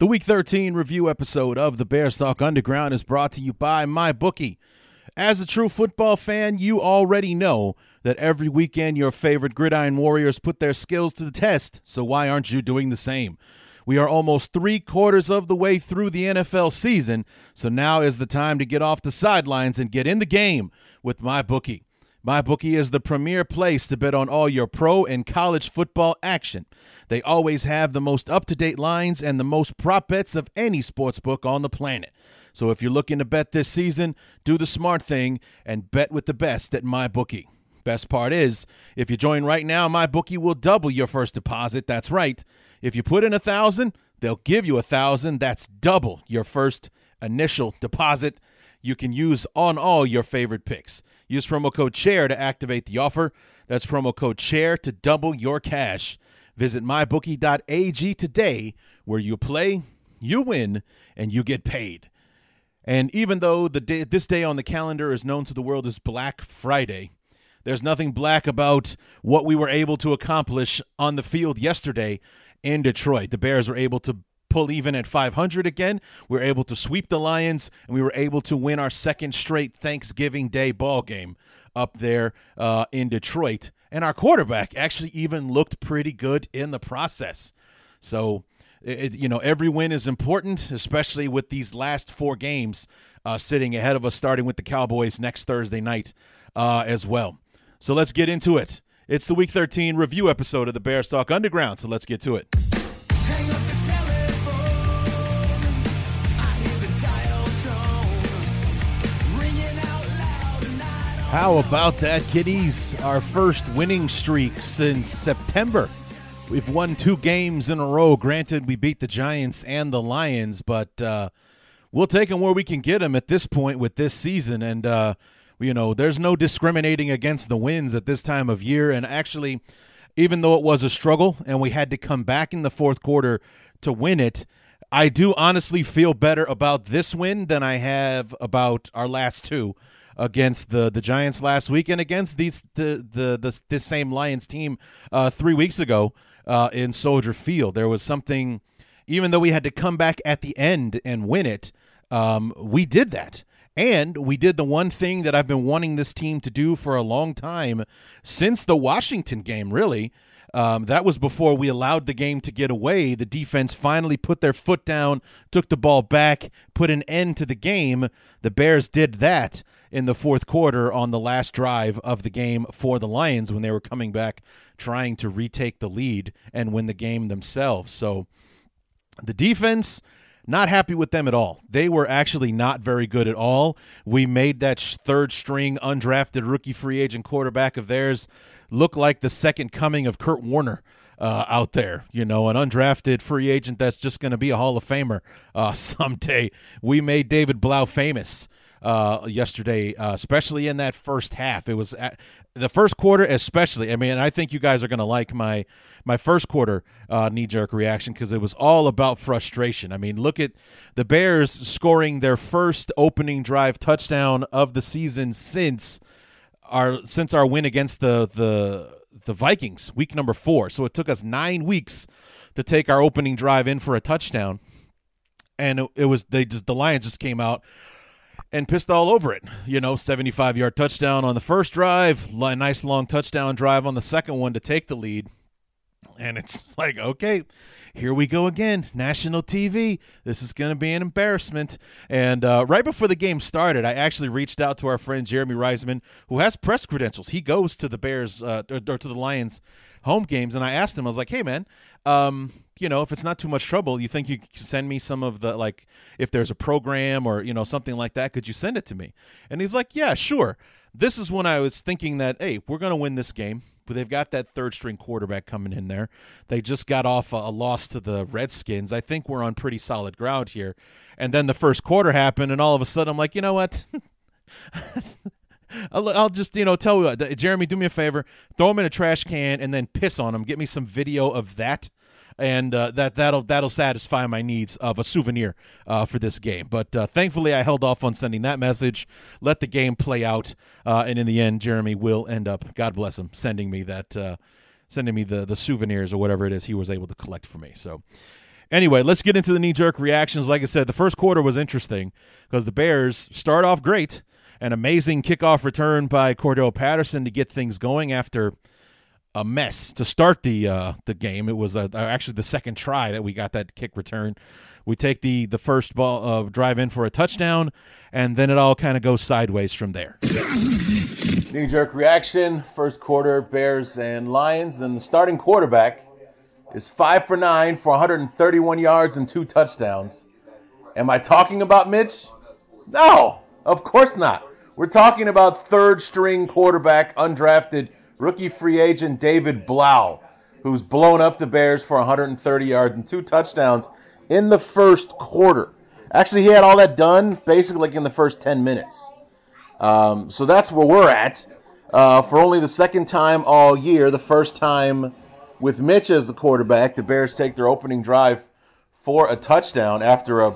The Week 13 review episode of the Bears Talk Underground is brought to you by MyBookie. As a true football fan, you already know that every weekend your favorite gridiron warriors put their skills to the test, so why aren't you doing the same? We are almost three quarters of the way through the NFL season, so now is the time to get off the sidelines and get in the game with MyBookie. MyBookie is the premier place to bet on all your pro and college football action. They always have the most up to date lines and the most prop bets of any sports book on the planet. So if you're looking to bet this season, do the smart thing and bet with the best at MyBookie. Best part is, if you join right now, MyBookie will double your first deposit. That's right. If you put in a thousand, they'll give you a thousand. That's double your first initial deposit you can use on all your favorite picks. Use promo code CHAIR to activate the offer. That's promo code CHAIR to double your cash. Visit mybookie.ag today, where you play, you win, and you get paid. And even though the day, this day on the calendar is known to the world as Black Friday, there's nothing black about what we were able to accomplish on the field yesterday in Detroit. The Bears were able to pull even at 500 again. We were able to sweep the Lions, and we were able to win our second straight Thanksgiving Day ball game up there uh, in Detroit. And our quarterback actually even looked pretty good in the process. So, it, you know, every win is important, especially with these last four games uh, sitting ahead of us, starting with the Cowboys next Thursday night uh, as well. So let's get into it. It's the Week 13 review episode of the Bears Talk Underground. So let's get to it. How about that, kiddies? Our first winning streak since September. We've won two games in a row. Granted, we beat the Giants and the Lions, but uh, we'll take them where we can get them at this point with this season. And, uh, you know, there's no discriminating against the wins at this time of year. And actually, even though it was a struggle and we had to come back in the fourth quarter to win it, I do honestly feel better about this win than I have about our last two against the the Giants last week and against these the the, the this same Lions team uh, three weeks ago uh, in Soldier Field. There was something, even though we had to come back at the end and win it, um, we did that. And we did the one thing that I've been wanting this team to do for a long time since the Washington game, really. Um, that was before we allowed the game to get away. The defense finally put their foot down, took the ball back, put an end to the game. The Bears did that in the fourth quarter on the last drive of the game for the Lions when they were coming back trying to retake the lead and win the game themselves. So the defense not happy with them at all. They were actually not very good at all. We made that third string undrafted rookie free agent quarterback of theirs look like the second coming of Kurt Warner. Uh, out there, you know, an undrafted free agent that's just going to be a Hall of Famer uh, someday. We made David Blough famous uh, yesterday, uh, especially in that first half. It was the first quarter, especially. I mean, I think you guys are going to like my my first quarter uh, knee jerk reaction because it was all about frustration. I mean, look at the Bears scoring their first opening drive touchdown of the season since our since our win against the the the Vikings, week number four. So it took us nine weeks to take our opening drive in for a touchdown, and it was they just the Lions just came out and pissed all over it. You know, 75 yard touchdown on the first drive, nice long touchdown drive on the second one to take the lead. And it's like, okay, here we go again. National TV. This is going to be an embarrassment. And uh, right before the game started, I actually reached out to our friend Jeremy Reisman, who has press credentials. He goes to the Bears uh, or, or to the Lions home games. And I asked him, I was like, hey, man, um, you know, if it's not too much trouble, you think you can send me some of the like if there's a program or you know something like that, could you send it to me? And he's like, yeah, sure. This is when I was thinking that hey, we're gonna win this game. But they've got that third string quarterback coming in there. They just got off a, a loss to the Redskins. I think we're on pretty solid ground here. And then the first quarter happened, and all of a sudden I'm like, you know what? I'll, I'll, just you know tell you what, Jeremy, do me a favor, throw him in a trash can and then piss on him. Get me some video of that, and uh, that that'll that'll satisfy my needs of a souvenir uh, for this game. But uh, thankfully, I held off on sending that message. Let the game play out, uh, and in the end, Jeremy will end up, God bless him, sending me that, uh, sending me the the souvenirs or whatever it is he was able to collect for me. So. Anyway, let's get into the knee jerk reactions. Like I said, the first quarter was interesting because the Bears start off great an amazing kickoff return by Cordarrelle Patterson to get things going after a mess to start the uh, the game. It was uh, actually the second try that we got that kick return. We take the the first ball uh, drive in for a touchdown, and then it all kind of goes sideways from there. Knee jerk reaction. First quarter, Bears and Lions, and the starting quarterback is five for nine for 131 yards and two touchdowns. Am I talking about Mitch? No, of course not. We're talking about third string quarterback, undrafted rookie free agent David Blough, who's blown up the Bears for 130 yards and two touchdowns in the first quarter. Actually, he had all that done basically like in the first 10 minutes. Um, so that's where we're at. Uh, for only the second time all year, the first time with Mitch as the quarterback, the Bears take their opening drive for a touchdown after a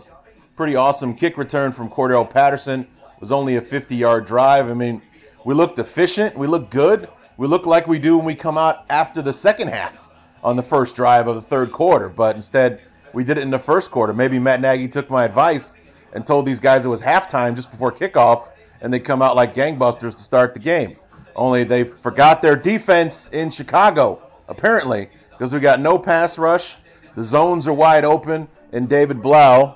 pretty awesome kick return from Cordarrelle Patterson It was only a 50 yard drive. I mean, we looked efficient. We looked good. We look like we do when we come out after the second half on the first drive of the third quarter. But instead, we did it in the first quarter. Maybe Matt Nagy took my advice and told these guys it was halftime just before kickoff, and they come out like gangbusters to start the game. Only they forgot their defense in Chicago, apparently, because we got no pass rush. The zones are wide open, and David Blough,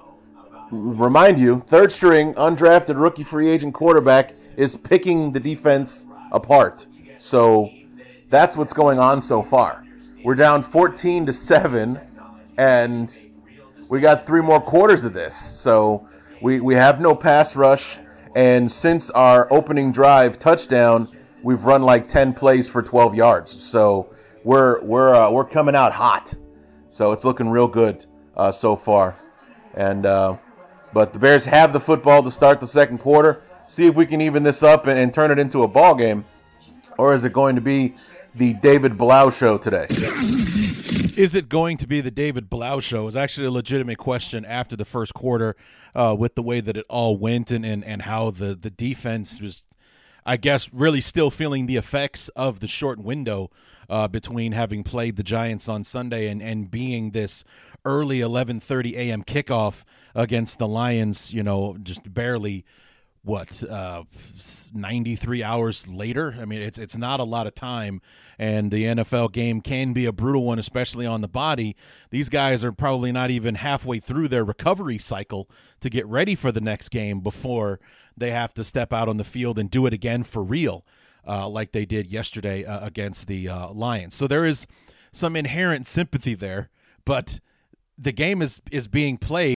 remind you, third string, undrafted rookie free agent quarterback is picking the defense apart. So that's what's going on so far. We're down 14 to 7 and we got three more quarters of this. So we, we have no pass rush and since our opening drive touchdown, we've run like 10 plays for 12 yards. So we're we're uh, we're coming out hot. So it's looking real good uh, so far. And uh, but the Bears have the football to start the second quarter. See if we can even this up and, and turn it into a ball game, or is it going to be the David Blough show today? Is it going to be the David Blough show? Is actually a legitimate question after the first quarter, uh, with the way that it all went and, and, and how the, the defense was, I guess, really still feeling the effects of the short window uh, between having played the Giants on Sunday and, and being this early 11:30 a.m. kickoff against the Lions, you know, just barely what uh 93 hours later? I mean it's it's not a lot of time and the NFL game can be a brutal one especially on the body. These guys are probably not even halfway through their recovery cycle to get ready for the next game before they have to step out on the field and do it again for real uh, like they did yesterday uh, against the uh, Lions. So there is some inherent sympathy there but the game is is being played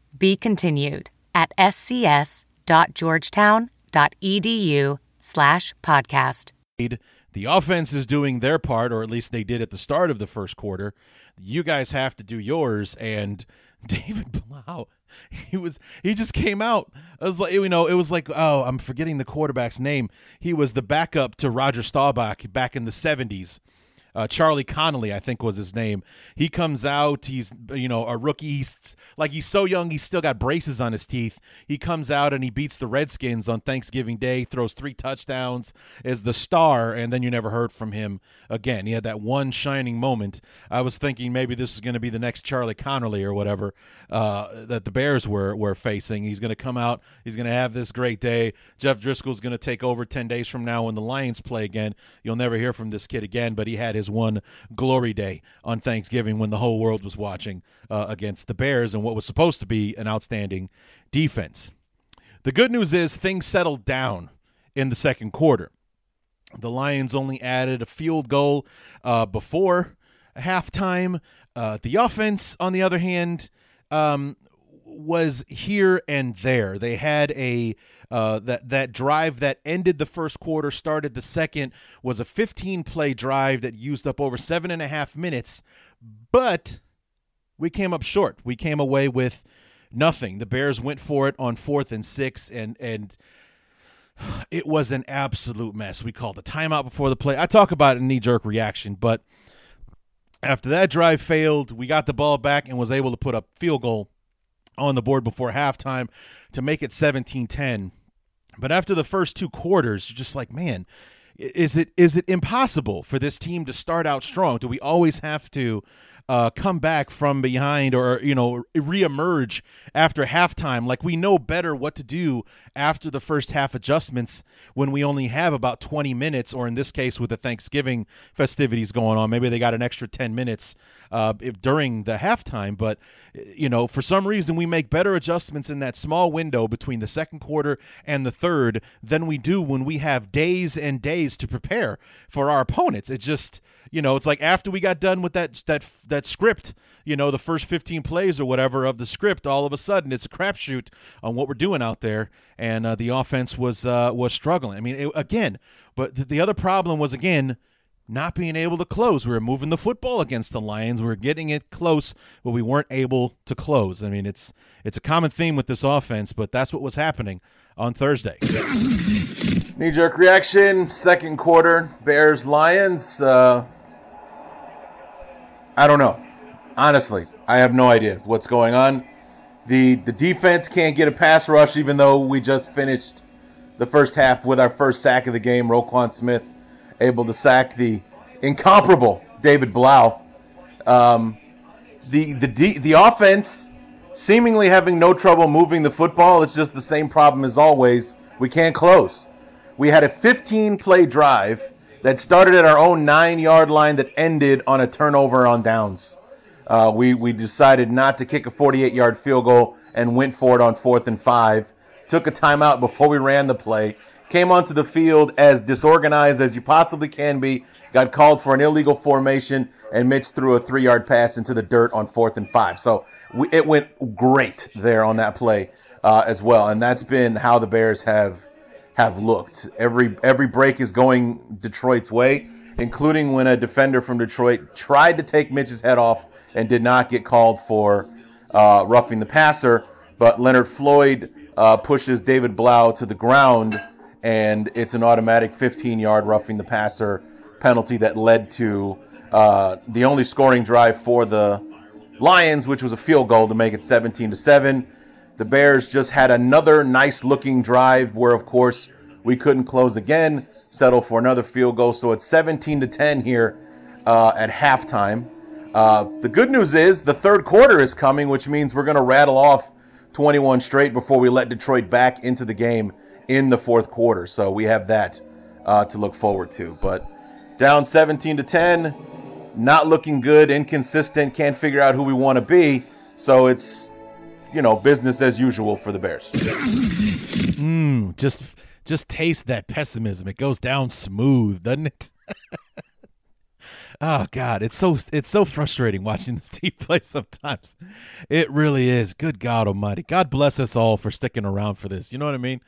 be continued at scs.georgetown.edu slash podcast. The offense is doing their part, or at least they did at the start of the first quarter. You guys have to do yours. And David Blough, he was he just came out. I was like you know, it was like oh, I'm forgetting the quarterback's name. He was the backup to Roger Staubach back in the '70s uh, Charlie Connelly, I think was his name. He comes out. He's you know a rookie. He's like he's so young. He's still got braces on his teeth. He comes out and he beats the Redskins on Thanksgiving Day. Throws three touchdowns. Is the star, and then you never heard from him again. He had that one shining moment. I was thinking maybe this is going to be the next Charlie Connelly or whatever uh, that the Bears were were facing. He's going to come out. He's going to have this great day. Jeff Driskel's going to take over ten days from now when the Lions play again. You'll never hear from this kid again. But he had his one glory day on Thanksgiving when the whole world was watching uh, against the Bears and what was supposed to be an outstanding defense. The good news is things settled down in the second quarter. The Lions only added a field goal uh, before halftime. Uh, the offense, on the other hand, um, was here and there. They had a uh, that that drive that ended the first quarter, started the second, was a 15 play drive that used up over seven and a half minutes, but we came up short. We came away with nothing. The Bears went for it on fourth and six, and and it was an absolute mess. We called a timeout before the play. I talk about a knee jerk reaction, but after that drive failed, we got the ball back and was able to put a field goal on the board before halftime to make it 17 10. But after the first two quarters, you're just like, man, is it is it impossible for this team to start out strong? Do we always have to uh, come back from behind or you know reemerge after halftime. Like we know better what to do after the first half adjustments when we only have about 20 minutes, or in this case with the Thanksgiving festivities going on, maybe they got an extra 10 minutes uh, during the halftime. But you know, for some reason, we make better adjustments in that small window between the second quarter and the third than we do when we have days and days to prepare for our opponents. It just you know, it's like after we got done with that that that script, you know, the first 15 plays or whatever of the script, all of a sudden it's a crapshoot on what we're doing out there, and uh, the offense was uh, was struggling. I mean, it, again, but the, the other problem was again not being able to close. We were moving the football against the Lions. We were getting it close, but we weren't able to close. I mean, it's it's a common theme with this offense, but that's what was happening on Thursday. Knee jerk reaction, second quarter, Bears Lions. Uh, I don't know. Honestly, I have no idea what's going on. The the defense can't get a pass rush, even though we just finished the first half with our first sack of the game. Roquan Smith able to sack the incomparable David Blough. Um, the the de- the offense seemingly having no trouble moving the football. It's just the same problem as always. We can't close. We had a 15 play drive that started at our own nine yard line that ended on a turnover on downs. Uh, we, we decided not to kick a 48 yard field goal and went for it on fourth and five. Took a timeout before we ran the play. Came onto the field as disorganized as you possibly can be. Got called for an illegal formation, and Mitch threw a three yard pass into the dirt on fourth and five. So we, it went great there on that play uh, as well. And that's been how the Bears have have looked. Every every break is going Detroit's way, including when a defender from Detroit tried to take Mitch's head off and did not get called for uh, roughing the passer. But Leonard Floyd uh, pushes David Blough to the ground, and it's an automatic 15-yard roughing the passer penalty that led to uh, the only scoring drive for the Lions, which was a field goal to make it 17 to seven. The Bears just had another nice looking drive where, of course, we couldn't close again, settle for another field goal. So it's 17 to 10 here uh, at halftime. Uh, the good news is the third quarter is coming, which means we're going to rattle off 21 straight before we let Detroit back into the game in the fourth quarter. So we have that uh, to look forward to. But down 17 to 10, not looking good, inconsistent, can't figure out who we want to be. So it's you know, business as usual for the Bears. mm, just just taste that pessimism. It goes down smooth, doesn't it? oh God, it's so it's so frustrating watching this team play sometimes. It really is. Good God Almighty. God bless us all for sticking around for this. You know what I mean?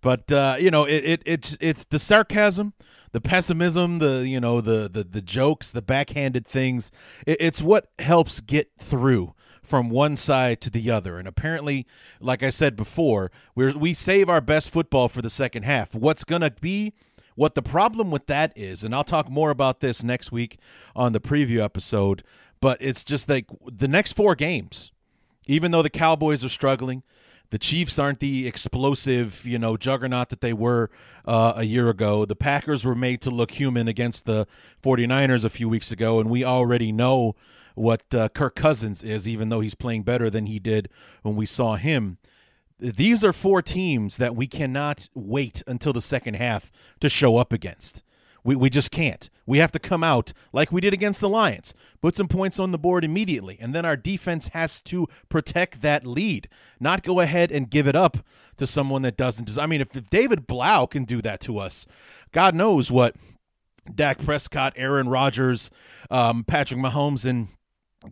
But uh, you know, it, it it's it's the sarcasm, the pessimism, the you know the the the jokes, the backhanded things. It, it's what helps get through from one side to the other. And apparently, like I said before, we we save our best football for the second half. What's gonna be what the problem with that is, and I'll talk more about this next week on the preview episode. But it's just like the next four games, even though the Cowboys are struggling, the Chiefs aren't the explosive, you know, juggernaut that they were uh, a year ago. The Packers were made to look human against the 49ers a few weeks ago, and we already know what uh, Kirk Cousins is, even though he's playing better than he did when we saw him. These are four teams that we cannot wait until the second half to show up against. We, we just can't. We have to come out like we did against the Lions, put some points on the board immediately, and then our defense has to protect that lead, not go ahead and give it up to someone that doesn't. I mean, if, if David Blough can do that to us, God knows what Dak Prescott, Aaron Rodgers, um, Patrick Mahomes, and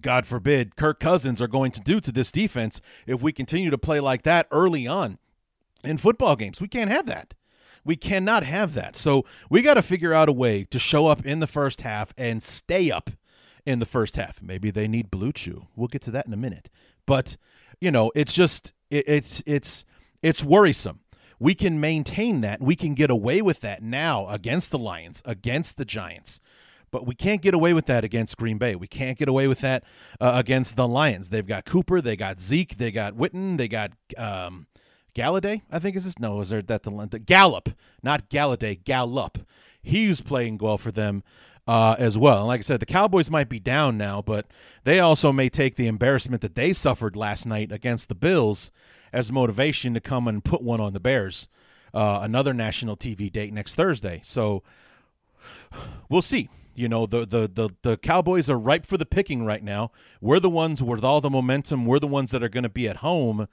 God forbid, Kirk Cousins are going to do to this defense if we continue to play like that early on in football games. We can't have that. We cannot have that. So we got to figure out a way to show up in the first half and stay up in the first half. Maybe they need BlueChew. We'll get to that in a minute. But you know, it's just it, it's it's it's worrisome. We can maintain that. We can get away with that now against the Lions, against the Giants. But we can't get away with that against Green Bay. We can't get away with that uh, against the Lions. They've got Cooper, they got Zeke, they got Witten, they got um, Golladay, I think is this. No, is there that the, Gallup, not Golladay, Gallup. He's playing well for them uh, as well. And like I said, the Cowboys might be down now, but they also may take the embarrassment that they suffered last night against the Bills as motivation to come and put one on the Bears. Uh, another national TV date next Thursday. So we'll see. You know, the, the the the Cowboys are ripe for the picking right now. We're the ones with all the momentum. We're the ones that are going to be at home.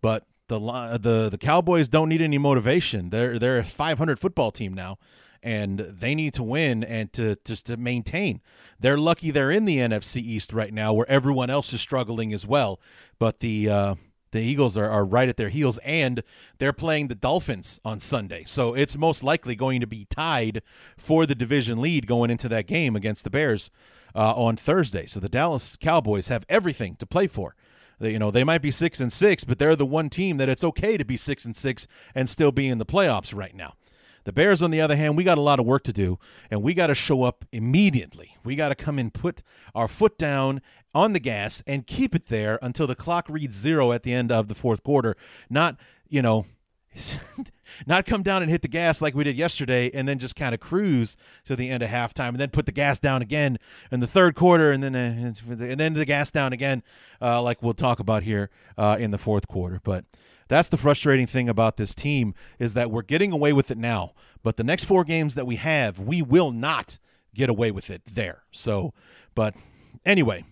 But the the the Cowboys don't need any motivation. They're they're a 500 football team now, and they need to win and to just to maintain. They're lucky they're in the NFC East right now, where everyone else is struggling as well. But the uh, the Eagles are, are right at their heels, and they're playing the Dolphins on Sunday. So it's most likely going to be tied for the division lead going into that game against the Bears uh, on Thursday. So the Dallas Cowboys have everything to play for. They, you know, they might be six and six, but they're the one team that it's okay to be six and six and still be in the playoffs right now. The Bears, on the other hand, we got a lot of work to do, and we got to show up immediately. We got to come and put our foot down on the gas and keep it there until the clock reads zero at the end of the fourth quarter. Not, you know, not come down and hit the gas like we did yesterday and then just kind of cruise to the end of halftime and then put the gas down again in the third quarter and then uh, and then the gas down again uh, like we'll talk about here uh, in the fourth quarter but that's the frustrating thing about this team is that we're getting away with it now but the next four games that we have we will not get away with it there so but anyway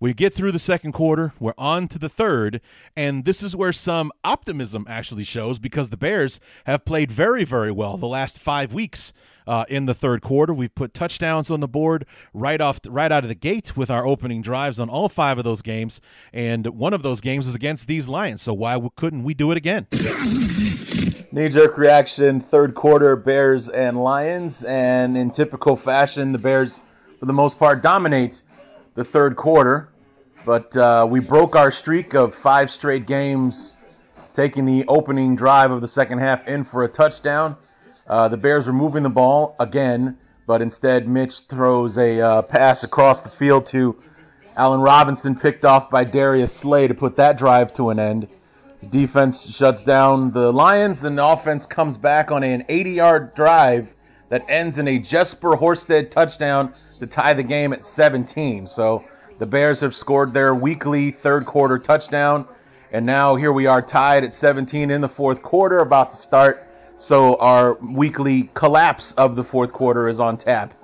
we get through the second quarter, we're on to the third, and this is where some optimism actually shows because the Bears have played very, very well the last five weeks. Uh, in the third quarter, we've put touchdowns on the board right off, right out of the gate with our opening drives on all five of those games, and one of those games is against these Lions. So why couldn't we do it again? Knee jerk reaction, third quarter, Bears and Lions, and in typical fashion, the Bears, for the most part, dominate the third quarter, but uh, we broke our streak of five straight games, taking the opening drive of the second half in for a touchdown. Uh, the Bears were moving the ball again, but instead Mitch throws a uh, pass across the field to Allen Robinson, picked off by Darius Slay to put that drive to an end. Defense shuts down the Lions, and the offense comes back on an 80-yard drive that ends in a Jesper Horsted touchdown to tie the game at 17. So the Bears have scored their weekly third quarter touchdown. And now here we are tied at 17 in the fourth quarter, about to start. So our weekly collapse of the fourth quarter is on tap.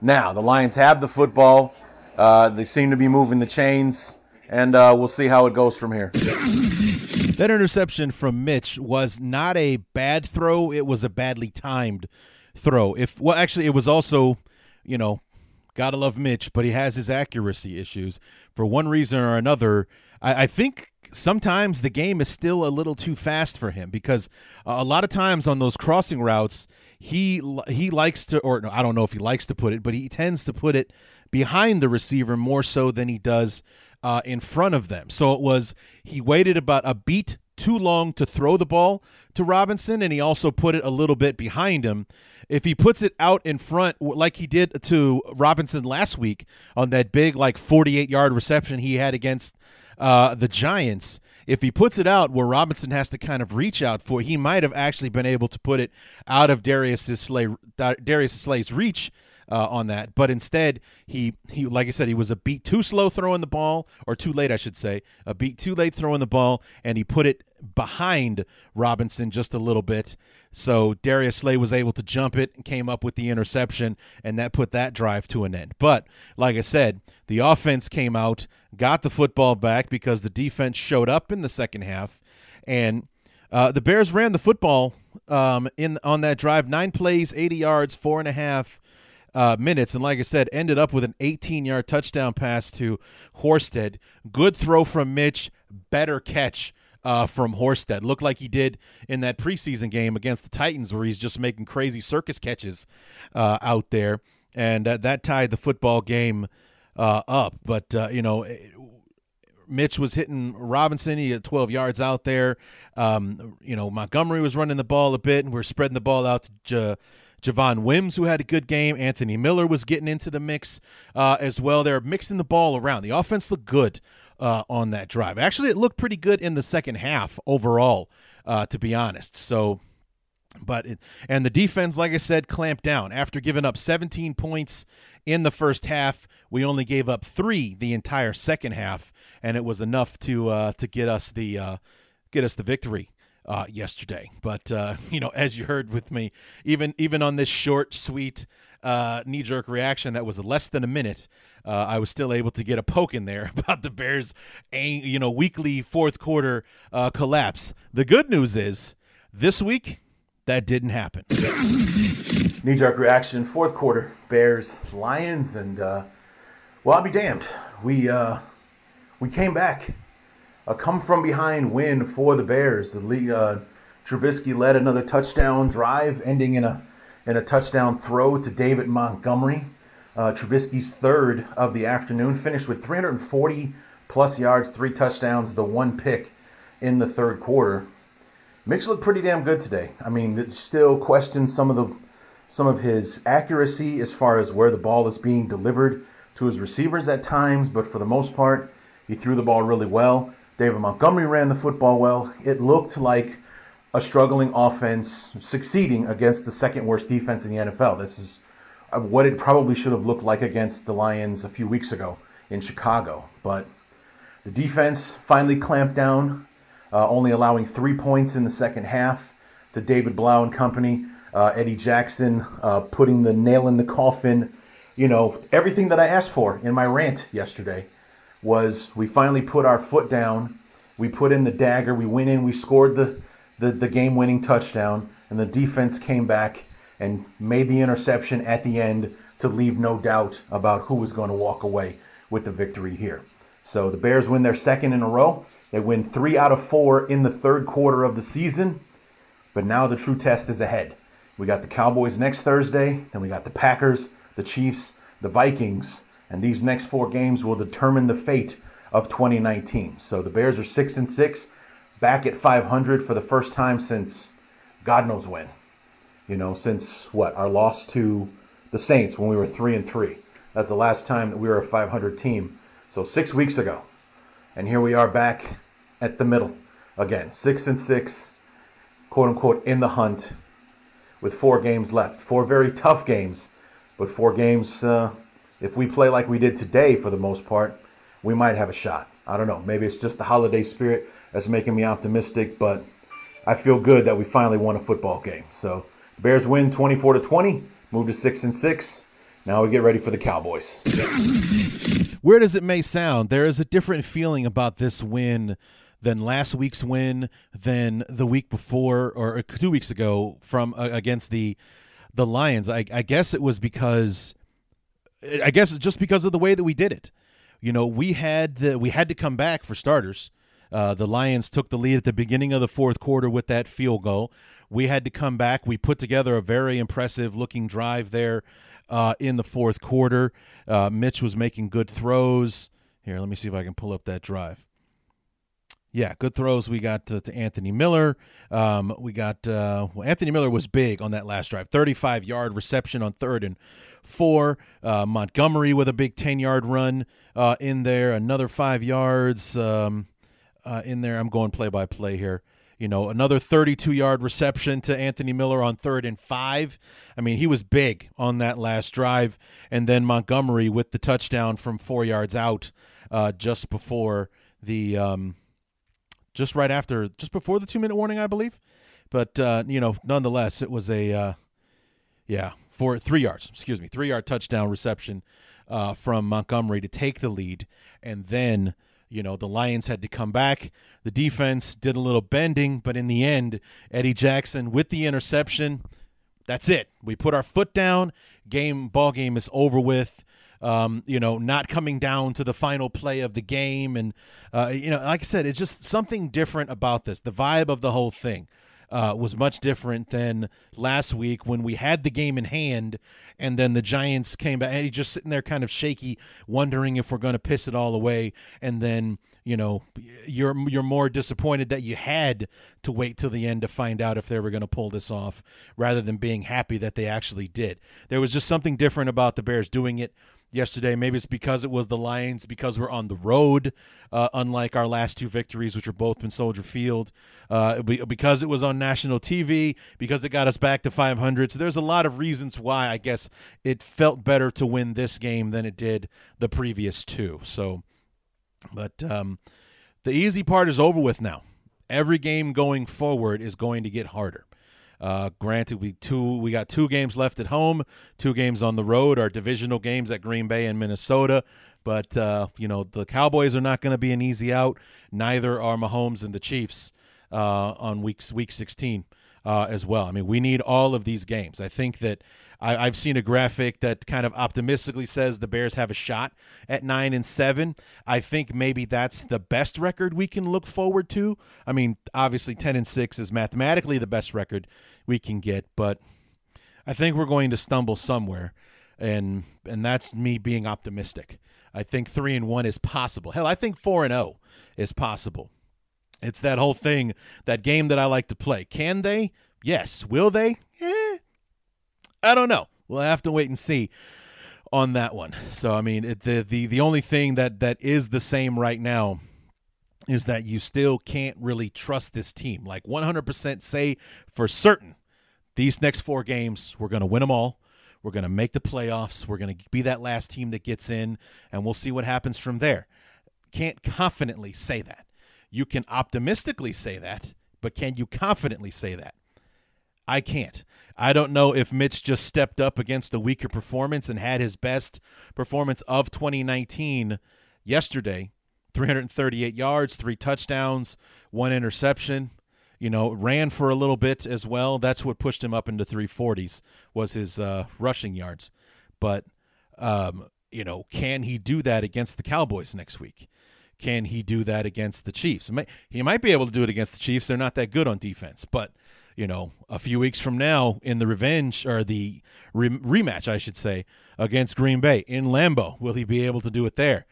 Now, the Lions have the football. Uh, they seem to be moving the chains, and uh, we'll see how it goes from here. That interception from Mitch was not a bad throw, it was a badly timed throw. If well, actually, it was also, you know, gotta love Mitch, but he has his accuracy issues for one reason or another. I, I think sometimes the game is still a little too fast for him because a lot of times on those crossing routes he he likes to or no, I don't know if he likes to put it but he tends to put it behind the receiver more so than he does uh, in front of them. So it was he waited about a beat too long to throw the ball to Robinson, and he also put it a little bit behind him. If he puts it out in front, like he did to Robinson last week on that big, like 48 yard reception he had against uh, the Giants, if he puts it out where Robinson has to kind of reach out for, he might have actually been able to put it out of Darius Slay, Darius Slay's reach uh, on that. But instead, he he like I said, he was a beat too slow throwing the ball, or too late, I should say, a beat too late throwing the ball, and he put it behind Robinson just a little bit. So Darius Slay was able to jump it and came up with the interception, and that put that drive to an end. But like I said, the offense came out, got the football back because the defense showed up in the second half, and uh, the Bears ran the football um, in on that drive, nine plays, 80 yards, four and a half uh, minutes, and like I said, ended up with an 18-yard touchdown pass to Horsted. Good throw from Mitch, better catch uh, from Horsted. Looked like he did in that preseason game against the Titans, where he's just making crazy circus catches uh, out there, and that tied the football game uh, up. But uh, you know. Mitch was hitting Robinson. He had 12 yards out there. Um, you know, Montgomery was running the ball a bit, and we're spreading the ball out to Javon Wims, who had a good game. Anthony Miller was getting into the mix uh, as well. They're mixing the ball around. The offense looked good uh, on that drive. Actually, it looked pretty good in the second half overall, uh, to be honest. So, but it, and the defense, like I said, clamped down after giving up 17 points in the first half. We only gave up three the entire second half, and it was enough to uh, to get us the uh, get us the victory uh, yesterday. But uh, you know, as you heard with me, even even on this short, sweet uh, knee jerk reaction that was less than a minute, uh, I was still able to get a poke in there about the Bears, you know, weekly fourth quarter uh, collapse. The good news is this week that didn't happen. knee jerk reaction, fourth quarter, Bears, Lions, and uh, well, I'll be damned. We uh, we came back a come from behind win for the Bears. The uh, Trubisky led another touchdown drive, ending in a in a touchdown throw to David Montgomery. Uh, Trubisky's third of the afternoon finished with 340 plus yards, three touchdowns, the one pick in the third quarter. Mitch looked pretty damn good today. I mean, it still questions some of the some of his accuracy as far as where the ball is being delivered to his receivers at times, but for the most part, he threw the ball really well. David Montgomery ran the football well. It looked like a struggling offense succeeding against the second worst defense in the NFL. This is uh, what it probably should have looked like against the Lions a few weeks ago in Chicago. But the defense finally clamped down, uh, only allowing three points in the second half to David Blough and company. Uh, Eddie Jackson uh, putting the nail in the coffin. You know, everything that I asked for in my rant yesterday was we finally put our foot down. We put in the dagger. We went in. We scored the, the, the game winning touchdown. And the defense came back and made the interception at the end to leave no doubt about who was going to walk away with the victory here. So the Bears win their second in a row. They win three out of four in the third quarter of the season. But now the true test is ahead. We got the Cowboys next Thursday, then we got the Packers, the Chiefs, the Vikings, and these next four games will determine the fate of 2019. So the Bears are six and six, back at 500 for the first time since God knows when. You know, since what our loss to the Saints when we were three and three. That's the last time that we were a 500 team. So six weeks ago, and here we are back at the middle again, six and six, quote unquote, in the hunt, with four games left. Four very tough games, but four games. Uh, if we play like we did today for the most part, we might have a shot. I don't know. Maybe it's just the holiday spirit that's making me optimistic, but I feel good that we finally won a football game. So Bears win 24 to 20, move to 6 and 6. Now we get ready for the Cowboys. Weird as it may sound, there is a different feeling about this win than last week's win, than the week before or two weeks ago from uh, against the the Lions. I, I guess it was because I guess just because of the way that we did it. You know, we had the, we had to come back for starters Uh, the Lions took the lead at the beginning of the fourth quarter with that field goal. We had to come back. We put together a very impressive looking drive there uh, in the fourth quarter. Uh, Mitch was making good throws. Here, let me see if I can pull up that drive. Yeah, good throws. We got to, to Anthony Miller. Um, we got uh, well, Anthony Miller was big on that last drive. 35 yard reception on third and four. Uh, Montgomery with a big 10 yard run uh, in there. Another five yards um, uh, in there. I'm going play by play here. You know, another 32 yard reception to Anthony Miller on third and five. I mean, he was big on that last drive. And then Montgomery with the touchdown from four yards out uh, just before the. Um, just right after, just before the two minute warning, I believe. But uh, you know, nonetheless, it was a uh, yeah four three yards, excuse me, three yard touchdown reception uh, from Montgomery to take the lead, and then you know the Lions had to come back. The defense did a little bending, but in the end, Eddie Jackson with the interception. That's it. We put our foot down. Game ball game is over with um, you know, not coming down to the final play of the game. And, uh, you know, like I said, it's just something different about this. The vibe of the whole thing uh, was much different than last week when we had the game in hand and then the Giants came back and he's just sitting there kind of shaky, wondering if we're going to piss it all away. And then, you know, you're you're more disappointed that you had to wait till the end to find out if they were going to pull this off rather than being happy that they actually did. There was just something different about the Bears doing it yesterday. Maybe it's because it was the Lions, because we're on the road, uh, unlike our last two victories, which were both in Soldier Field, uh, because it was on national TV, because it got us back to 500. So there's a lot of reasons why I guess it felt better to win this game than it did the previous two. So, but um, the easy part is over with now. Every game going forward is going to get harder. Uh, granted, we two we got two games left at home, two games on the road. Our divisional games at Green Bay and Minnesota. But uh, you know the Cowboys are not going to be an easy out. Neither are Mahomes and the Chiefs uh, on weeks week 16 uh, as well. I mean, we need all of these games. I think that I, have seen a graphic that kind of optimistically says the Bears have a shot at nine and seven. I think maybe that's the best record we can look forward to. I mean, obviously, ten and six is mathematically the best record we can get, but I think we're going to stumble somewhere, and and that's me being optimistic. I think three and one is possible. Hell, I think four and zero oh is possible. It's that whole thing, that game that I like to play. Can they? Yes. Will they? Eh, I don't know. We'll have to wait and see on that one. So I mean, it, the the the only thing that that is the same right now is that you still can't really trust this team. Like 100% say for certain these next four games we're going to win them all. We're going to make the playoffs. We're going to be that last team that gets in and we'll see what happens from there. Can't confidently say that. You can optimistically say that, but can you confidently say that? I can't. I don't know if Mitch just stepped up against a weaker performance and had his best performance of 2019 yesterday 338 yards, three touchdowns, one interception. You know, ran for a little bit as well. That's what pushed him up into 340s was his uh, rushing yards. But um, you know, can he do that against the Cowboys next week? Can he do that against the Chiefs? He might be able to do it against the Chiefs. They're not that good on defense, but you know, a few weeks from now in the revenge or the re- rematch, I should say, against Green Bay in Lambeau. Will he be able to do it there?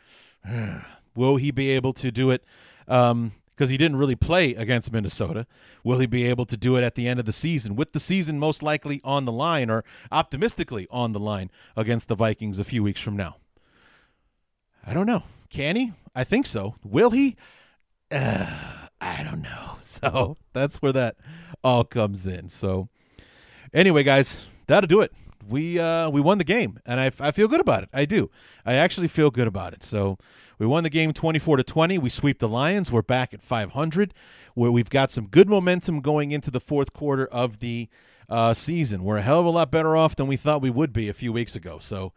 Will he be able to do it? Because um, he didn't really play against Minnesota. Will he be able to do it at the end of the season, with the season most likely on the line or optimistically on the line against the Vikings a few weeks from now? I don't know. Can he? I think so. Will he? Uh, I don't know. So that's where that all comes in. So anyway, guys, that'll do it. We uh, we won the game, and I, I feel good about it. I do. I actually feel good about it. So we won the game 24 to 20. We sweep the Lions. We're back at 500. Where we've got some good momentum going into the fourth quarter of the uh, season. We're a hell of a lot better off than we thought we would be a few weeks ago. So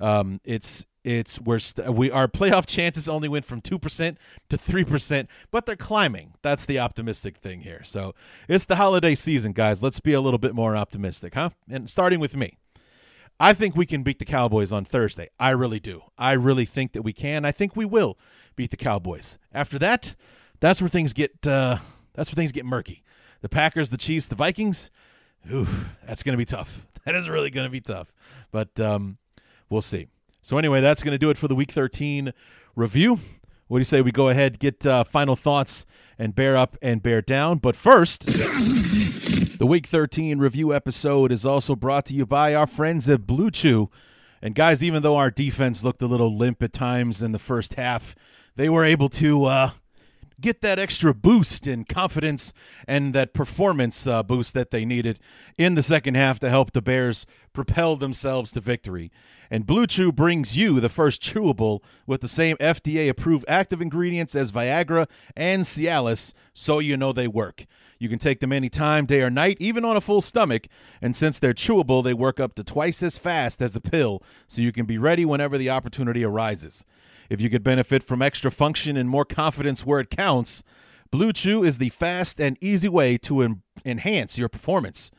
um, it's it's we're st- we our playoff chances only went from 2% to 3% but they're climbing that's the optimistic thing here so it's the holiday season guys let's be a little bit more optimistic huh and starting with me i think we can beat the cowboys on thursday i really do i really think that we can i think we will beat the cowboys after that that's where things get uh, that's where things get murky. The Packers, the Chiefs, the Vikings. Ooh, that's going to be tough. That is really going to be tough. But um, we'll see. So anyway, that's going to do it for the Week 13 review. What do you say we go ahead, get uh, final thoughts, and bear up and bear down? But first, the Week 13 review episode is also brought to you by our friends at BlueChew. And guys, even though our defense looked a little limp at times in the first half, they were able to uh, get that extra boost in confidence and that performance uh, boost that they needed in the second half to help the Bears propel themselves to victory. And BlueChew brings you the first chewable with the same FDA approved active ingredients as Viagra and Cialis, so you know they work. You can take them anytime, day or night, even on a full stomach. And since they're chewable, they work up to twice as fast as a pill, so you can be ready whenever the opportunity arises. If you could benefit from extra function and more confidence where it counts, BlueChew is the fast and easy way to en- enhance your performance.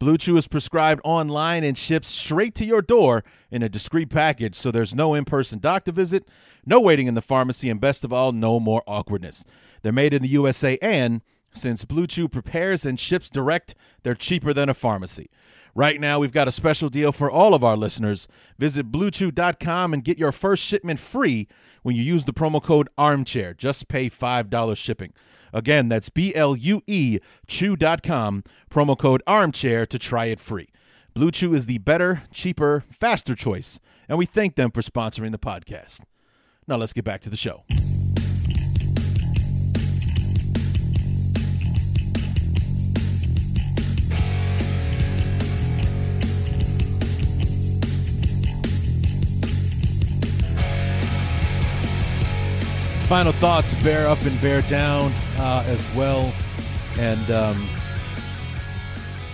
BlueChew is prescribed online and ships straight to your door in a discreet package, so there's no in person doctor visit, no waiting in the pharmacy, and best of all, no more awkwardness. They're made in the USA, and since BlueChew prepares and ships direct, they're cheaper than a pharmacy. Right now, we've got a special deal for all of our listeners. Visit bluechew.com and get your first shipment free when you use the promo code armchair. Just pay $5 shipping. Again, that's B L U E chew.com, promo code armchair to try it free. BlueChew is the better, cheaper, faster choice, and we thank them for sponsoring the podcast. Now let's get back to the show. Final thoughts bear up and bear down uh, as well. And um,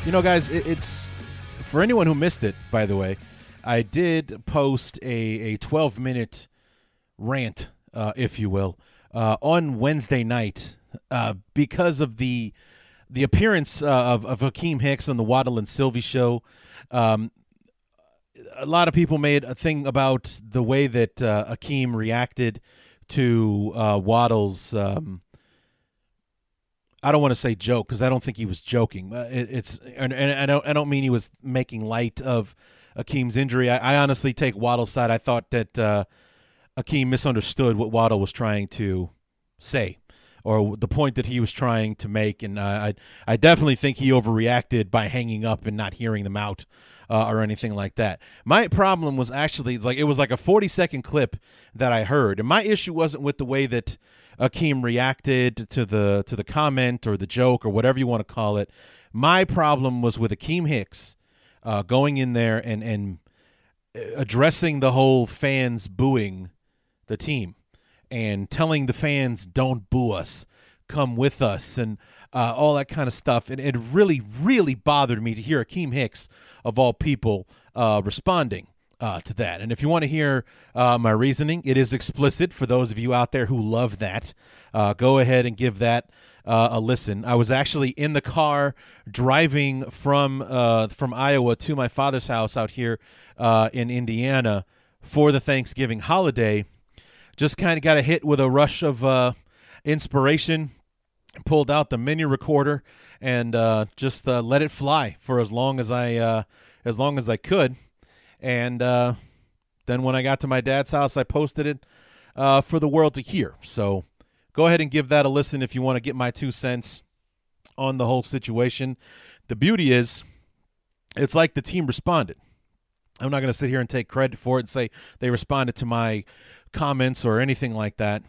you know guys it, it's for anyone who missed it by the way i did post a, a 12 minute rant uh, if you will uh, on wednesday night uh, because of the the appearance uh, of, of Akiem Hicks on the Waddle and Silvy show. Um, a lot of people made a thing about the way that uh, Akiem reacted to uh, Waddle's. Um, I don't want to say joke because I don't think he was joking. It, it's and, and, I don't I don't mean he was making light of Akiem's injury. I, I honestly take Waddle's side. I thought that uh, Akiem misunderstood what Waddle was trying to say or the point that he was trying to make, and uh, I I definitely think he overreacted by hanging up and not hearing them out uh, or anything like that. My problem was actually like it was like a 40 second clip that I heard, and my issue wasn't with the way that Akiem reacted to the to the comment or the joke or whatever you want to call it. My problem was with Akiem Hicks uh, going in there and and uh, addressing the whole fans booing the team and telling the fans don't boo us come with us and uh, all that kind of stuff. And it really, really bothered me to hear Akiem Hicks, of all people, uh, responding uh, to that. And if you want to hear uh, my reasoning, it is explicit for those of you out there who love that. Uh, go ahead and give that uh, a listen. I was actually in the car driving from from Iowa to my father's house out here in Indiana for the Thanksgiving holiday. Just kind of got a hit with a rush of inspiration pulled out the mini recorder and uh, just uh, let it fly for as long as I uh, as long as I could. And uh, then when I got to my dad's house, I posted it uh, for the world to hear. So go ahead and give that a listen if you want to get my two cents on the whole situation. The beauty is, it's like the team responded. I'm not going to sit here and take credit for it and say they responded to my comments or anything like that.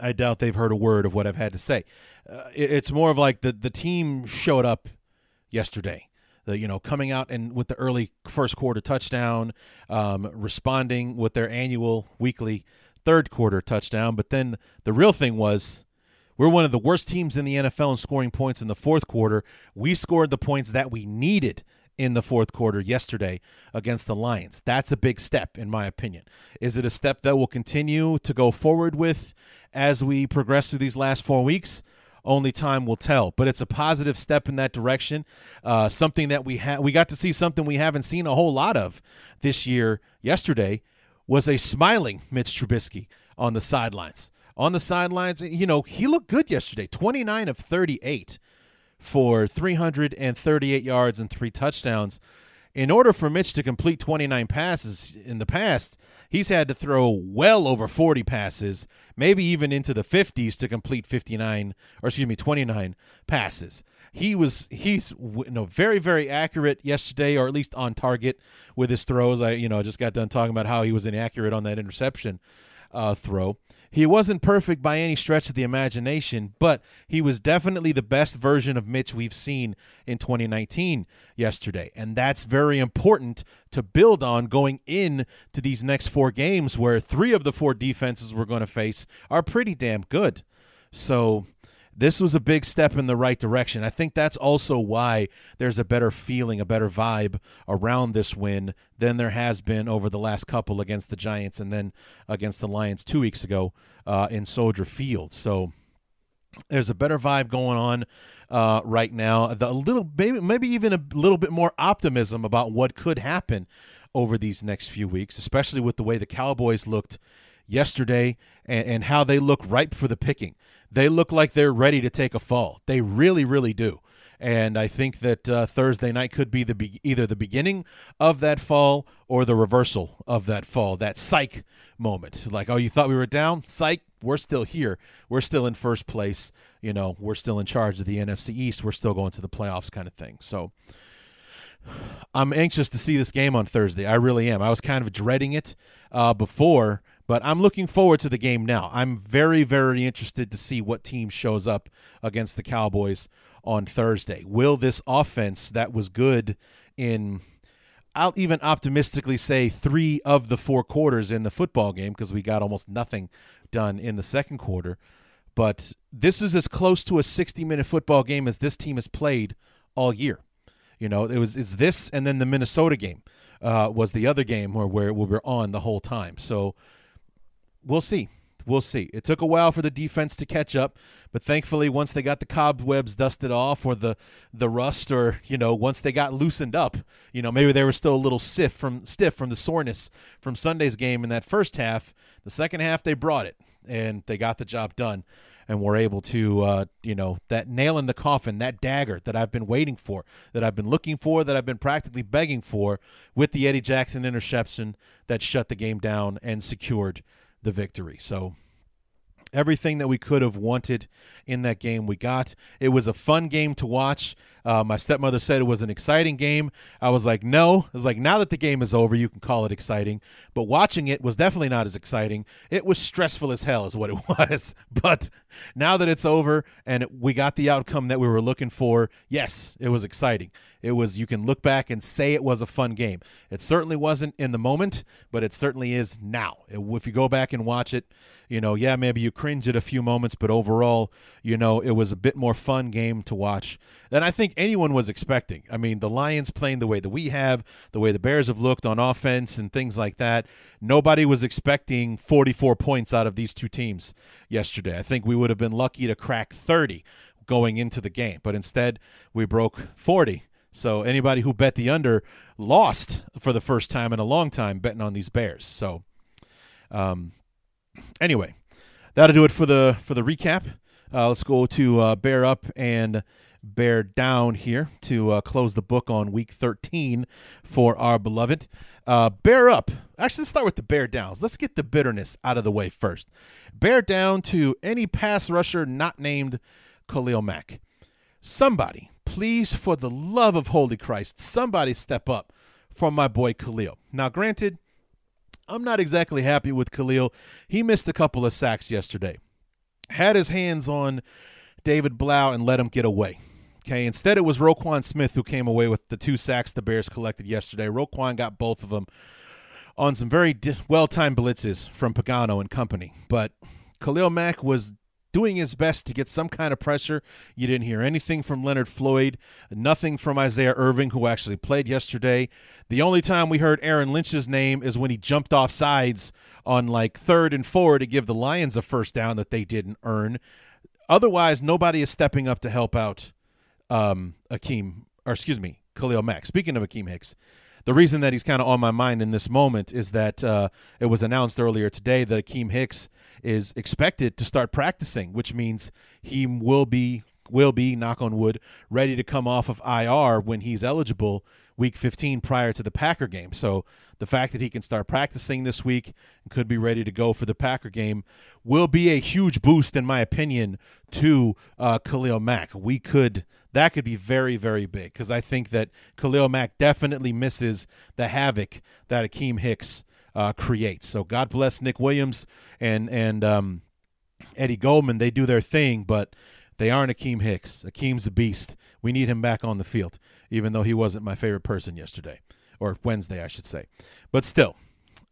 I doubt they've heard a word of what I've had to say uh, it's more of like the the team showed up yesterday. The, you know, coming out and with the early first quarter touchdown, um, responding with their annual weekly third quarter touchdown. But then the real thing was we're one of the worst teams in the NFL in scoring points in the fourth quarter. We scored the points that we needed in the fourth quarter yesterday against the Lions. That's a big step, in my opinion. Is it a step that we'll continue to go forward with as we progress through these last four weeks? Only time will tell. But it's a positive step in that direction. Uh, something that we ha- we got to see something we haven't seen a whole lot of this year. Yesterday was a smiling Mitch Trubisky on the sidelines. on the sidelines. You know, he looked good yesterday 29 of 38 for 338 yards and three touchdowns. In order for Mitch to complete 29 passes in the past, he's had to throw well over 40 passes, maybe even into the 50s to complete 59 or excuse me 29 passes. He was he's you know very very accurate yesterday or at least on target with his throws. I you know just got done talking about how he was inaccurate on that interception uh, throw. He wasn't perfect by any stretch of the imagination, but he was definitely the best version of Mitch we've seen in 2019 yesterday. And that's very important to build on going in to these next four games where three of the four defenses we're going to face are pretty damn good. So this was a big step in the right direction. I think that's also why there's a better feeling, a better vibe around this win than there has been over the last couple against the Giants and then against the Lions two weeks ago uh, in Soldier Field. So there's a better vibe going on uh, right now. The, a little, maybe, maybe even a little bit more optimism about what could happen over these next few weeks, especially with the way the Cowboys looked yesterday and, and how they look ripe for the picking. They look like they're ready to take a fall. They really, really do. And I think that uh, Thursday night could be the be- either the beginning of that fall or the reversal of that fall, that psych moment. Like, oh, you thought we were down? Psych, we're still here. We're still in first place. You know, we're still in charge of the NFC East. We're still going to the playoffs, kind of thing. So I'm anxious to see this game on Thursday. I really am. I was kind of dreading it uh, before but I'm looking forward to the game now. I'm very, very interested to see what team shows up against the Cowboys on Thursday. Will this offense that was good in I'll even optimistically say three of the four quarters in the football game because we got almost nothing done in the second quarter. But this is as close to a 60 minute football game as this team has played all year. You know, it was is this and then the Minnesota game uh, was the other game where, where we were on the whole time. So we'll see. We'll see. It took a while for the defense to catch up, but thankfully, once they got the cobwebs dusted off, or the the rust, or you know, once they got loosened up, you know, maybe they were still a little stiff from stiff from the soreness from Sunday's game in that first half. The second half, they brought it and they got the job done, and were able to, uh, you know, that nail in the coffin, that dagger that I've been waiting for, that I've been looking for, that I've been practically begging for, with the Eddie Jackson interception that shut the game down and secured the victory. So everything that we could have wanted in that game we got. It was a fun game to watch. Uh, my stepmother said it was an exciting game. I was like, no. I was like, now that the game is over, you can call it exciting. But watching it was definitely not as exciting. It was stressful as hell, is what it was. But now that it's over and we got the outcome that we were looking for, yes, it was exciting. It was, you can look back and say it was a fun game. It certainly wasn't in the moment, but it certainly is now. If you go back and watch it, you know, yeah, maybe you cringe at a few moments, but overall, you know, it was a bit more fun game to watch And I think anyone was expecting. I mean, the Lions playing the way that we have, the way the Bears have looked on offense and things like that. Nobody was expecting 44 points out of these two teams yesterday. I think we would have been lucky to crack 30 going into the game, but instead we broke 40. So anybody who bet the under lost for the first time in a long time betting on these Bears. So um, anyway, that'll do it for the for the recap. Uh, let's go to uh, bear up and bear down here to uh, close the book on week 13 for our beloved. Uh, bear up. Actually, let's start with the bear downs. Let's get the bitterness out of the way first. Bear down to any pass rusher not named Khalil Mack. Somebody, please, for the love of Holy Christ, somebody step up for my boy Khalil. Now, granted, I'm not exactly happy with Khalil. He missed a couple of sacks yesterday. Had his hands on David Blough and let him get away. Okay, instead it was Roquan Smith who came away with the two sacks the Bears collected yesterday. Roquan got both of them on some very well-timed blitzes from Pagano and company. But Khalil Mack was doing his best to get some kind of pressure. You didn't hear anything from Leonard Floyd, nothing from Isaiah Irving, who actually played yesterday. The only time we heard Aaron Lynch's name is when he jumped off sides on like third and four to give the Lions a first down that they didn't earn. Otherwise, nobody is stepping up to help out um, Akiem, or excuse me, Khalil Mack. Speaking of Akiem Hicks, the reason that he's kind of on my mind in this moment is that uh, it was announced earlier today that Akiem Hicks is expected to start practicing, which means he will be will be knock on wood ready to come off of IR when he's eligible week 15 prior to the Packer game. So the fact that he can start practicing this week and could be ready to go for the Packer game will be a huge boost, in my opinion, to uh, Khalil Mack. We could that could be very very big because I think that Khalil Mack definitely misses the havoc that Akiem Hicks uh, creates. So God bless Nick Williams and and um, Eddie Goldman. They do their thing, but they aren't Akiem Hicks. Akiem's a beast. We need him back on the field, even though he wasn't my favorite person yesterday or Wednesday, I should say. But still,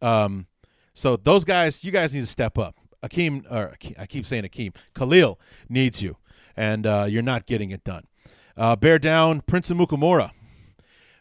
um, so those guys, you guys need to step up. Akiem, or I keep saying Akiem, Khalil needs you, and uh, you're not getting it done. Uh, bear down, Prince Amukamara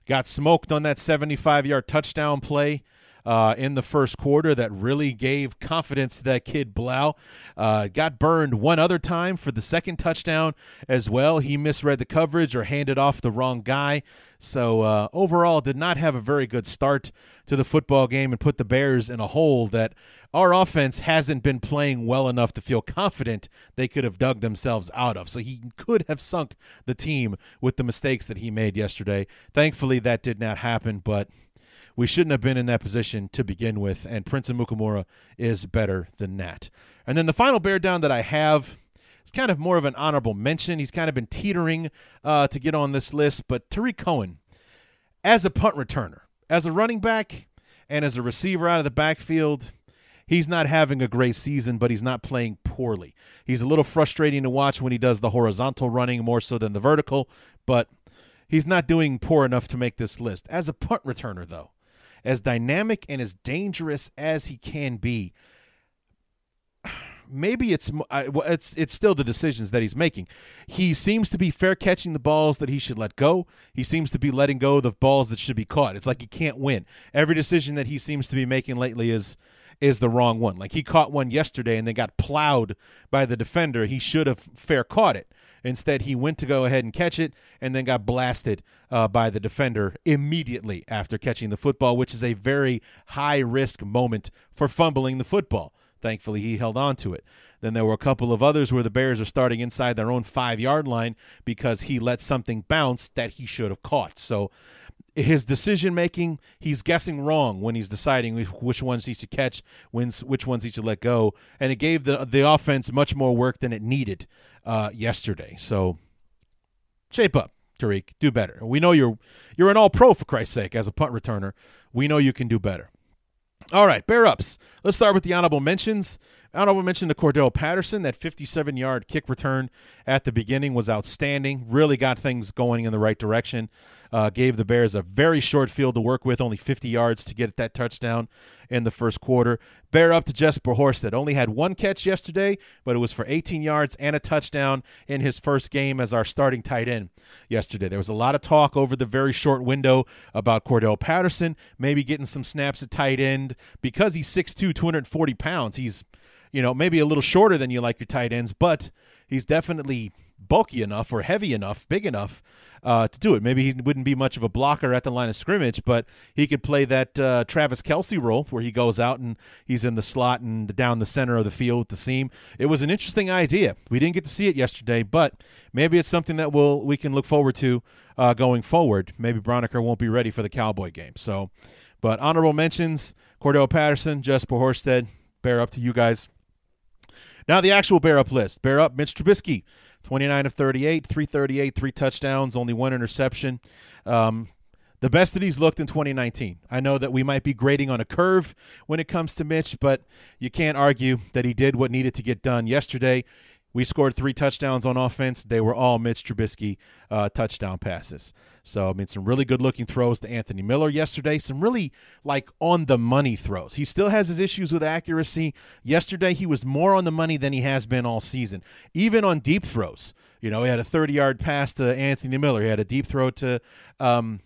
got smoked on that 75 yard touchdown play uh, in the first quarter that really gave confidence to that kid Blough. Uh, got burned one other time for the second touchdown as well. He misread the coverage or handed off the wrong guy. So uh, overall, did not have a very good start to the football game and put the Bears in a hole that our offense hasn't been playing well enough to feel confident they could have dug themselves out of. So he could have sunk the team with the mistakes that he made yesterday. Thankfully, that did not happen, but we shouldn't have been in that position to begin with, and Prince Amukamara is better than that. And then the final bear down that I have is kind of more of an honorable mention. He's kind of been teetering uh, to get on this list, but Tarik Cohen, as a punt returner, as a running back, and as a receiver out of the backfield, he's not having a great season, but he's not playing poorly. He's a little frustrating to watch when he does the horizontal running more so than the vertical, but he's not doing poor enough to make this list. As a punt returner, though, as dynamic and as dangerous as he can be, maybe it's it's it's still the decisions that he's making. He seems to be fair catching the balls that he should let go. He seems to be letting go of the balls that should be caught. It's like he can't win. Every decision that he seems to be making lately is is the wrong one. Like he caught one yesterday and then got plowed by the defender. He should have fair caught it. Instead, he went to go ahead and catch it and then got blasted uh, by the defender immediately after catching the football, which is a very high risk moment for fumbling the football. Thankfully, he held on to it. Then there were a couple of others where the Bears are starting inside their own five yard line because he let something bounce that he should have caught. So his decision making, he's guessing wrong when he's deciding which ones he should catch, which ones he should let go, and it gave the the offense much more work than it needed uh, yesterday. So shape up, Tarik do better. We know you're you're an All Pro for Christ's sake as a punt returner. We know you can do better. All right, bear ups. Let's start with the honorable mentions. Honorable mention to Cordarrelle Patterson. That 57 yard kick return at the beginning was outstanding. Really got things going in the right direction. Uh, gave the Bears a very short field to work with, only 50 yards to get that touchdown in the first quarter. Bear up to Jesper Horsted. Only had one catch yesterday, but it was for 18 yards and a touchdown in his first game as our starting tight end yesterday. There was a lot of talk over the very short window about Cordarrelle Patterson maybe getting some snaps at tight end because he's 6'2, 240 pounds. He's you know, maybe a little shorter than you like your tight ends, but he's definitely bulky enough or heavy enough, big enough uh, to do it. Maybe he wouldn't be much of a blocker at the line of scrimmage, but he could play that uh, Travis Kelce role where he goes out and he's in the slot and down the center of the field with the seam. It was an interesting idea. We didn't get to see it yesterday, but maybe it's something that we'll we can look forward to uh, going forward. Maybe Braunecker won't be ready for the Cowboy game. So, but honorable mentions: Cordarrelle Patterson, Jesper Horsted. Bear up to you guys. Now the actual bear up list. Bear up Mitch Trubisky, 29 of 38, 338, three touchdowns, only one interception. Um, the best that he's looked in 2019. I know that we might be grading on a curve when it comes to Mitch, but you can't argue that he did what needed to get done yesterday. We scored three touchdowns on offense. They were all Mitch Trubisky uh, touchdown passes. So, I mean, some really good looking throws to Anthony Miller yesterday. Some really like on the money throws. He still has his issues with accuracy. Yesterday, he was more on the money than he has been all season, even on deep throws. You know, he had a 30 yard pass to Anthony Miller, he had a deep throw to. Um,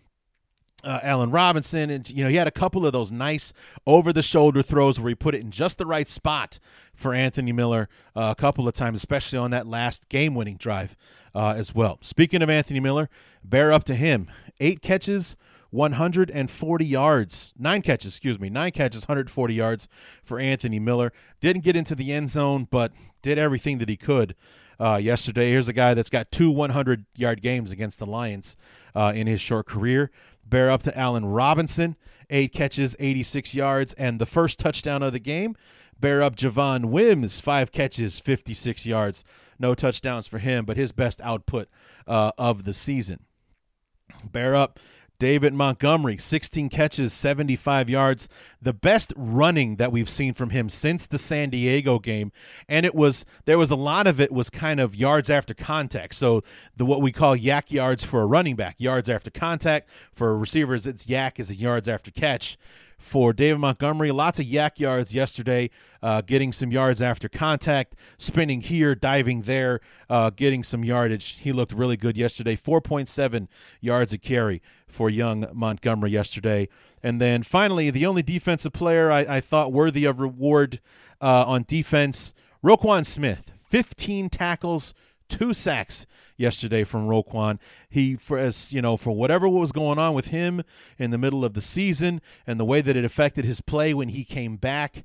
uh, Allen Robinson, and you know he had a couple of those nice over-the-shoulder throws where he put it in just the right spot for Anthony Miller uh, a couple of times, especially on that last game-winning drive uh, as well. Speaking of Anthony Miller, bear up to him: eight catches, 140 yards, nine catches, excuse me, nine catches, 140 yards for Anthony Miller. Didn't get into the end zone, but did everything that he could uh, yesterday. Here's a guy that's got two 100 yard games against the Lions uh, in his short career. Bear up to Allen Robinson, eight catches, 86 yards, and the first touchdown of the game. Bear up Javon Wims, five catches, 56 yards. No touchdowns for him, but his best output uh, of the season. Bear up David Montgomery, 16 catches, 75 yards, the best running that we've seen from him since the San Diego game. And it was there was a lot of it was kind of yards after contact. So the what we call YAC yards for a running back, yards after contact for receivers, it's YAC is yards after catch for David Montgomery. Lots of YAC yards yesterday, uh, getting some yards after contact, spinning here, diving there, uh, getting some yardage. He looked really good yesterday. 4.7 yards a carry for young Montgomery yesterday. And then finally, the only defensive player I, I thought worthy of reward uh, on defense, Roquan Smith. 15 tackles, two sacks yesterday from Roquan. He, for as you know, for whatever was going on with him in the middle of the season and the way that it affected his play when he came back,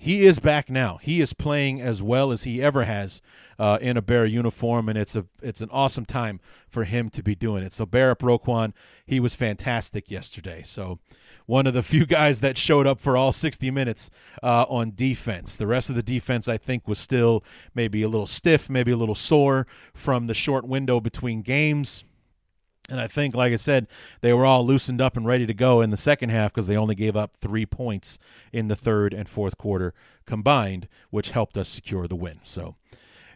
he is back now. He is playing as well as he ever has uh, in a Bear uniform, and it's a it's an awesome time for him to be doing it. So up Roquan, he was fantastic yesterday. So one of the few guys that showed up for all 60 minutes uh, on defense. The rest of the defense, I think, was still maybe a little stiff, maybe a little sore from the short window between games. And I think, like I said, they were all loosened up and ready to go in the second half because they only gave up three points in the third and fourth quarter combined, which helped us secure the win. So,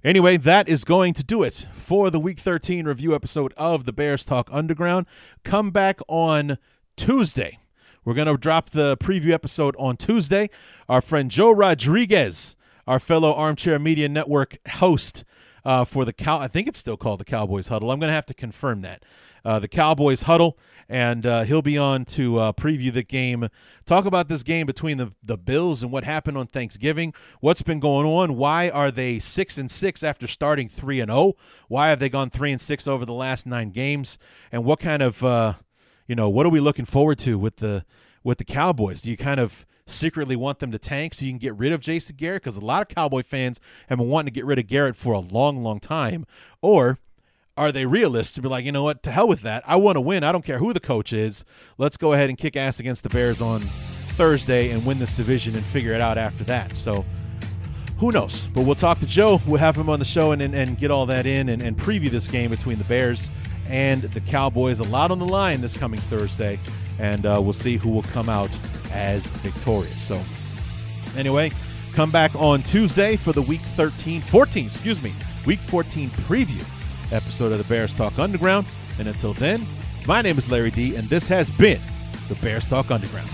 anyway, that is going to do it for the Week 13 review episode of the Bears Talk Underground. Come back on Tuesday we're going to drop the preview episode on Tuesday. Our friend Joe Rodriguez, our fellow Armchair Media Network host uh, for the Cow, I think it's still called the Cowboys Huddle. I'm going to have to confirm that. Uh, the Cowboys Huddle, and uh, he'll be on to uh, preview the game, talk about this game between the, the Bills and what happened on Thanksgiving, what's been going on, why are they six and six after starting three and zero, oh? why have they gone three and six over the last nine games, and what kind of uh, you know, what are we looking forward to with the with the Cowboys? Do you kind of secretly want them to tank so you can get rid of Jason Garrett? Because a lot of Cowboy fans have been wanting to get rid of Garrett for a long, long time. Or are they realists to be like, you know what, to hell with that. I want to win. I don't care who the coach is. Let's go ahead and kick ass against the Bears on Thursday and win this division and figure it out after that. So who knows? But we'll talk to Joe. We'll have him on the show and, and, and get all that in and, and preview this game between the Bears and the Cowboys. A lot on the line this coming Thursday, and uh, we'll see who will come out as victorious. So, anyway, come back on Tuesday for the Week 13, 14, excuse me, Week 14 preview episode of the Bears Talk Underground. And until then, my name is Larry D, and this has been the Bears Talk Underground.